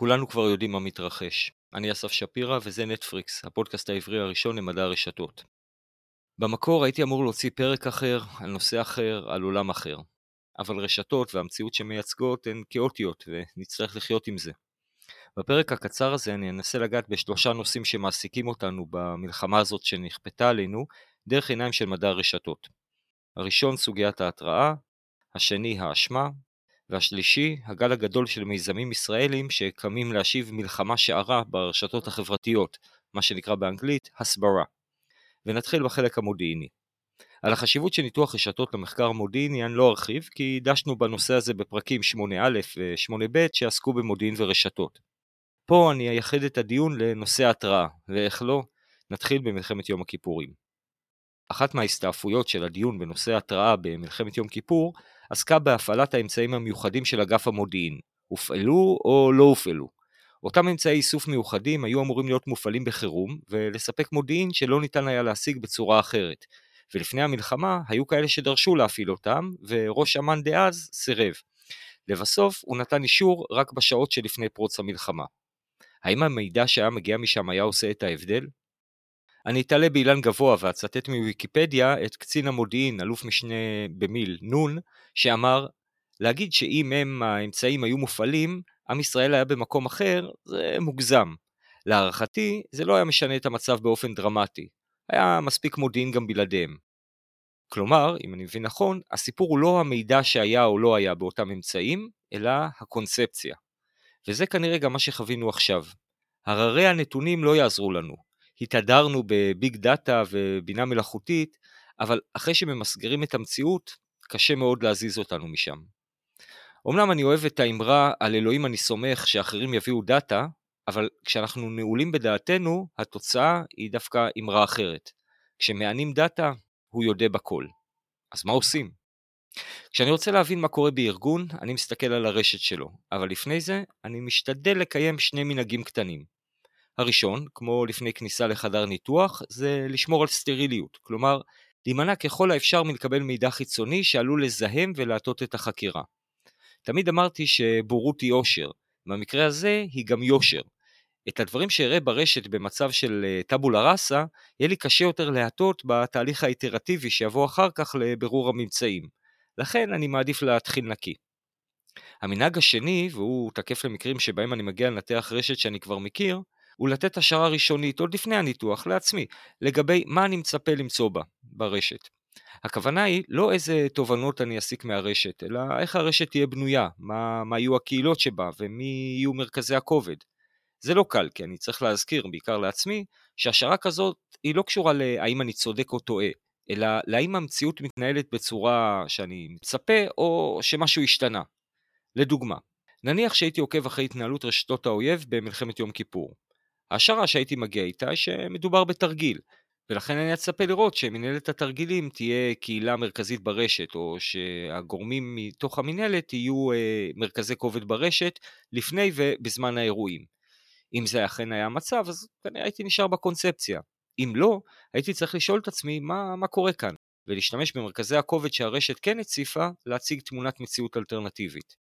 כולנו כבר יודעים מה מתרחש. אני אסף שפירא וזה נטפריקס, הפודקאסט העברי הראשון למדע הרשתות. במקור הייתי אמור להוציא פרק אחר, על נושא אחר, על עולם אחר. אבל רשתות והמציאות שמייצגות הן כאוטיות, ונצטרך לחיות עם זה. בפרק הקצר הזה אני אנסה לגעת בשלושה נושאים שמעסיקים אותנו במלחמה הזאת שנכפתה עלינו, דרך עיניים של מדע הרשתות. הראשון סוגיית ההתראה, השני האשמה, והשלישי, הגל הגדול של מיזמים ישראלים שקמים להשיב מלחמה שערה ברשתות החברתיות, מה שנקרא באנגלית הסברה. ונתחיל בחלק המודיעיני. על החשיבות של ניתוח רשתות למחקר המודיעיני אני לא ארחיב, כי דשנו בנושא הזה בפרקים 8א ו-8ב שעסקו במודיעין ורשתות. פה אני אייחד את הדיון לנושא ההתראה, ואיך לא, נתחיל במלחמת יום הכיפורים. אחת מההסתעפויות של הדיון בנושא ההתראה במלחמת יום כיפור עסקה בהפעלת האמצעים המיוחדים של אגף המודיעין, הופעלו או לא הופעלו. אותם אמצעי איסוף מיוחדים היו אמורים להיות מופעלים בחירום, ולספק מודיעין שלא ניתן היה להשיג בצורה אחרת. ולפני המלחמה היו כאלה שדרשו להפעיל אותם, וראש אמ"ן דאז סירב. לבסוף הוא נתן אישור רק בשעות שלפני פרוץ המלחמה. האם המידע שהיה מגיע משם היה עושה את ההבדל? אני אתעלה באילן גבוה ואצטט מוויקיפדיה את קצין המודיעין, אלוף משנה במיל נון, שאמר, להגיד שאם הם האמצעים היו מופעלים, עם ישראל היה במקום אחר, זה מוגזם. להערכתי, זה לא היה משנה את המצב באופן דרמטי. היה מספיק מודיעין גם בלעדיהם. כלומר, אם אני מבין נכון, הסיפור הוא לא המידע שהיה או לא היה באותם אמצעים, אלא הקונספציה. וזה כנראה גם מה שחווינו עכשיו. הררי הנתונים לא יעזרו לנו. התהדרנו ב big data ובינה מלאכותית, אבל אחרי שממסגרים את המציאות, קשה מאוד להזיז אותנו משם. אמנם אני אוהב את האמרה על אלוהים אני סומך שאחרים יביאו data, אבל כשאנחנו נעולים בדעתנו, התוצאה היא דווקא אמרה אחרת. כשמענים data, הוא יודה בכל. אז מה עושים? כשאני רוצה להבין מה קורה בארגון, אני מסתכל על הרשת שלו, אבל לפני זה, אני משתדל לקיים שני מנהגים קטנים. הראשון, כמו לפני כניסה לחדר ניתוח, זה לשמור על סטריליות, כלומר, להימנע ככל האפשר מלקבל מידע חיצוני שעלול לזהם ולהטות את החקירה. תמיד אמרתי שבורות היא אושר, במקרה הזה היא גם יושר. את הדברים שאראה ברשת במצב של אה, טבולה ראסה, יהיה לי קשה יותר להטות בתהליך האיטרטיבי שיבוא אחר כך לבירור הממצאים. לכן אני מעדיף להתחיל נקי. המנהג השני, והוא תקף למקרים שבהם אני מגיע לנתח רשת שאני כבר מכיר, הוא לתת השערה ראשונית עוד לפני הניתוח לעצמי, לגבי מה אני מצפה למצוא בה, ברשת. הכוונה היא לא איזה תובנות אני אסיק מהרשת, אלא איך הרשת תהיה בנויה, מה, מה יהיו הקהילות שבה ומי יהיו מרכזי הכובד. זה לא קל, כי אני צריך להזכיר, בעיקר לעצמי, שהשערה כזאת היא לא קשורה להאם אני צודק או טועה, אלא להאם המציאות מתנהלת בצורה שאני מצפה או שמשהו השתנה. לדוגמה, נניח שהייתי עוקב אחרי התנהלות רשתות האויב במלחמת יום כיפור. ההשערה שהייתי מגיע איתה היא שמדובר בתרגיל, ולכן אני אצפה לראות שמנהלת התרגילים תהיה קהילה מרכזית ברשת, או שהגורמים מתוך המנהלת יהיו אה, מרכזי כובד ברשת לפני ובזמן האירועים. אם זה אכן היה המצב, אז כנראה הייתי נשאר בקונספציה. אם לא, הייתי צריך לשאול את עצמי מה, מה קורה כאן, ולהשתמש במרכזי הכובד שהרשת כן הציפה, להציג תמונת מציאות אלטרנטיבית.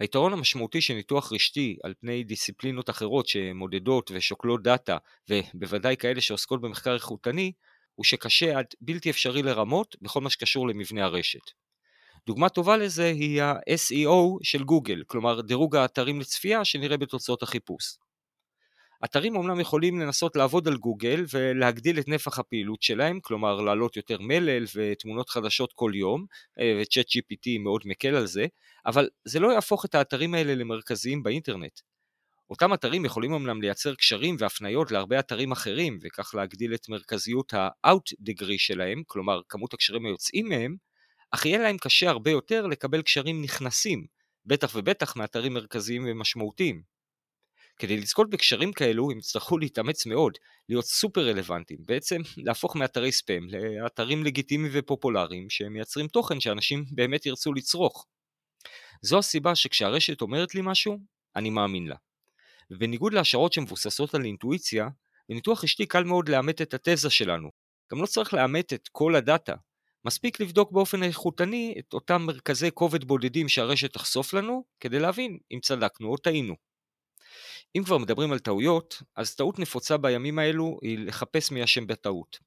היתרון המשמעותי של ניתוח רשתי על פני דיסציפלינות אחרות שמודדות ושוקלות דאטה, ובוודאי כאלה שעוסקות במחקר איכותני, הוא שקשה עד בלתי אפשרי לרמות בכל מה שקשור למבנה הרשת. דוגמה טובה לזה היא ה-SEO של גוגל, כלומר דירוג האתרים לצפייה שנראה בתוצאות החיפוש. אתרים אומנם יכולים לנסות לעבוד על גוגל ולהגדיל את נפח הפעילות שלהם, כלומר להעלות יותר מלל ותמונות חדשות כל יום, אה, וצ'אט GPT מאוד מקל על זה, אבל זה לא יהפוך את האתרים האלה למרכזיים באינטרנט. אותם אתרים יכולים אמנם לייצר קשרים והפניות להרבה אתרים אחרים, וכך להגדיל את מרכזיות ה-out degree שלהם, כלומר כמות הקשרים היוצאים מהם, אך יהיה להם קשה הרבה יותר לקבל קשרים נכנסים, בטח ובטח מאתרים מרכזיים ומשמעותיים. כדי לזכות בקשרים כאלו הם יצטרכו להתאמץ מאוד, להיות סופר רלוונטיים, בעצם להפוך מאתרי ספאם לאתרים לגיטימיים ופופולריים שמייצרים תוכן שאנשים באמת ירצו לצרוך. זו הסיבה שכשהרשת אומרת לי משהו, אני מאמין לה. ובניגוד להשערות שמבוססות על אינטואיציה, בניתוח רשתי קל מאוד לאמת את התזה שלנו. גם לא צריך לאמת את כל הדאטה. מספיק לבדוק באופן איכותני את אותם מרכזי כובד בודדים שהרשת תחשוף לנו, כדי להבין אם צדקנו או טעינו. אם כבר מדברים על טעויות, אז טעות נפוצה בימים האלו היא לחפש מי אשם בטעות.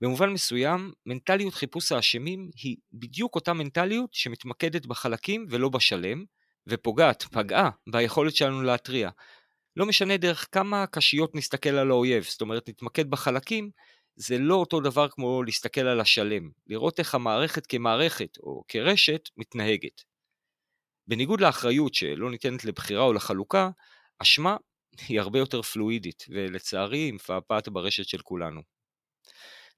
במובן מסוים, מנטליות חיפוש האשמים היא בדיוק אותה מנטליות שמתמקדת בחלקים ולא בשלם, ופוגעת, פגעה, ביכולת שלנו להתריע. לא משנה דרך כמה קשיות נסתכל על האויב, זאת אומרת נתמקד בחלקים, זה לא אותו דבר כמו להסתכל על השלם, לראות איך המערכת כמערכת או כרשת מתנהגת. בניגוד לאחריות שלא ניתנת לבחירה או לחלוקה, אשמה היא הרבה יותר פלואידית, ולצערי היא מפעפעת ברשת של כולנו.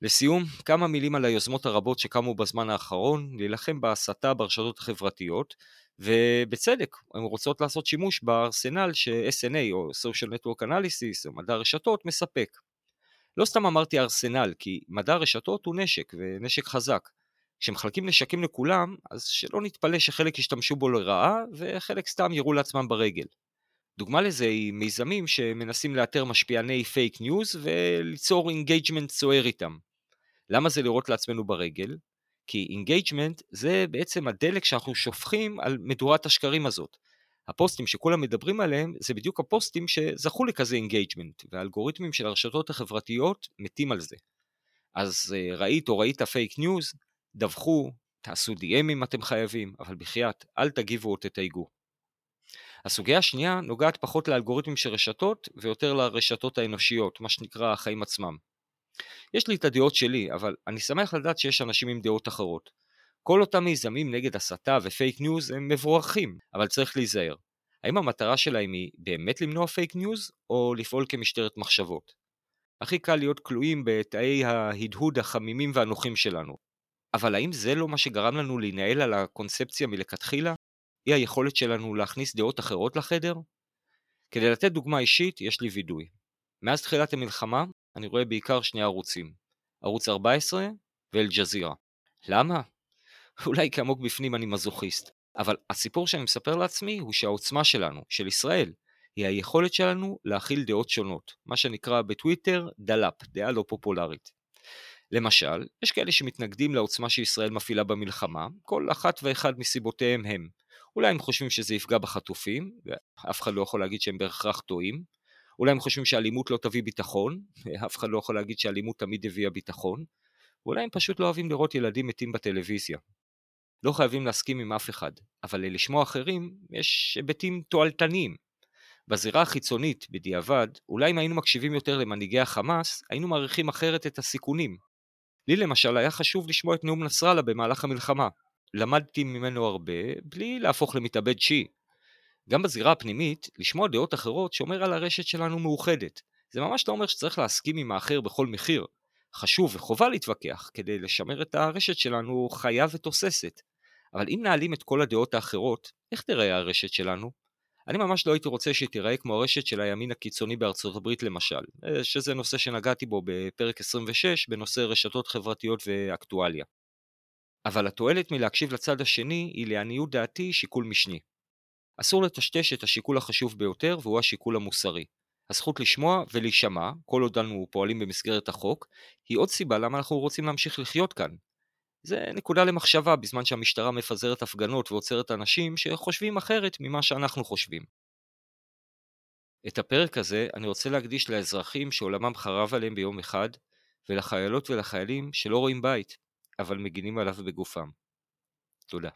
לסיום, כמה מילים על היוזמות הרבות שקמו בזמן האחרון להילחם בהסתה ברשתות החברתיות, ובצדק, הן רוצות לעשות שימוש בארסנל ש-SNA או Social Network Analysis או מדע הרשתות מספק. לא סתם אמרתי ארסנל, כי מדע הרשתות הוא נשק, ונשק חזק. כשמחלקים נשקים לכולם, אז שלא נתפלא שחלק ישתמשו בו לרעה, וחלק סתם יירו לעצמם ברגל. דוגמה לזה היא מיזמים שמנסים לאתר משפיעני fake news וליצור engagement סוער איתם. למה זה לירות לעצמנו ברגל? כי engagement זה בעצם הדלק שאנחנו שופכים על מדורת השקרים הזאת. הפוסטים שכולם מדברים עליהם זה בדיוק הפוסטים שזכו לכזה engagement, והאלגוריתמים של הרשתות החברתיות מתים על זה. אז אה, ראית או ראית fake news, דווחו, תעשו DM אם אתם חייבים, אבל בחייאת, אל תגיבו או תתייגו. הסוגיה השנייה נוגעת פחות לאלגוריתמים של רשתות ויותר לרשתות האנושיות, מה שנקרא החיים עצמם. יש לי את הדעות שלי, אבל אני שמח לדעת שיש אנשים עם דעות אחרות. כל אותם מיזמים נגד הסתה ופייק ניוז הם מבורכים, אבל צריך להיזהר. האם המטרה שלהם היא באמת למנוע פייק ניוז, או לפעול כמשטרת מחשבות? הכי קל להיות כלואים בתאי ההדהוד החמימים והנוחים שלנו. אבל האם זה לא מה שגרם לנו להינעל על הקונספציה מלכתחילה? אי היכולת שלנו להכניס דעות אחרות לחדר? כדי לתת דוגמה אישית, יש לי וידוי. מאז תחילת המלחמה, אני רואה בעיקר שני ערוצים. ערוץ 14 ואל-ג'זירה. למה? אולי כי עמוק בפנים אני מזוכיסט, אבל הסיפור שאני מספר לעצמי הוא שהעוצמה שלנו, של ישראל, היא היכולת שלנו להכיל דעות שונות, מה שנקרא בטוויטר דלאפ, דעה לא פופולרית. למשל, יש כאלה שמתנגדים לעוצמה שישראל מפעילה במלחמה, כל אחת ואחד מסיבותיהם הם. אולי הם חושבים שזה יפגע בחטופים, ואף אחד לא יכול להגיד שהם בהכרח טועים. אולי הם חושבים שאלימות לא תביא ביטחון, ואף אחד לא יכול להגיד שאלימות תמיד הביאה ביטחון. ואולי הם פשוט לא אוהבים לראות ילדים מתים בטלוויזיה. לא חייבים להסכים עם אף אחד, אבל ללשמוע אחרים יש היבטים תועלתניים. בזירה החיצונית, בדיעבד, אולי אם היינו מקשיבים יותר למנהיגי החמאס, היינו מעריכים אחרת את הסיכונים. לי למשל היה חשוב לשמוע את נאום נסראללה במהלך המלחמה. למדתי ממנו הרבה, בלי להפוך למתאבד שיעי. גם בזירה הפנימית, לשמוע דעות אחרות שומר על הרשת שלנו מאוחדת. זה ממש לא אומר שצריך להסכים עם האחר בכל מחיר. חשוב וחובה להתווכח כדי לשמר את הרשת שלנו חיה ותוססת. אבל אם נעלים את כל הדעות האחרות, איך תראה הרשת שלנו? אני ממש לא הייתי רוצה שהיא תיראה כמו הרשת של הימין הקיצוני בארצות הברית למשל, אה, שזה נושא שנגעתי בו בפרק 26 בנושא רשתות חברתיות ואקטואליה. אבל התועלת מלהקשיב לצד השני היא לעניות דעתי שיקול משני. אסור לטשטש את השיקול החשוב ביותר והוא השיקול המוסרי. הזכות לשמוע ולהישמע, כל עוד אנו פועלים במסגרת החוק, היא עוד סיבה למה אנחנו רוצים להמשיך לחיות כאן. זה נקודה למחשבה בזמן שהמשטרה מפזרת הפגנות ועוצרת אנשים שחושבים אחרת ממה שאנחנו חושבים. את הפרק הזה אני רוצה להקדיש לאזרחים שעולמם חרב עליהם ביום אחד, ולחיילות ולחיילים שלא רואים בית, אבל מגינים עליו בגופם. תודה.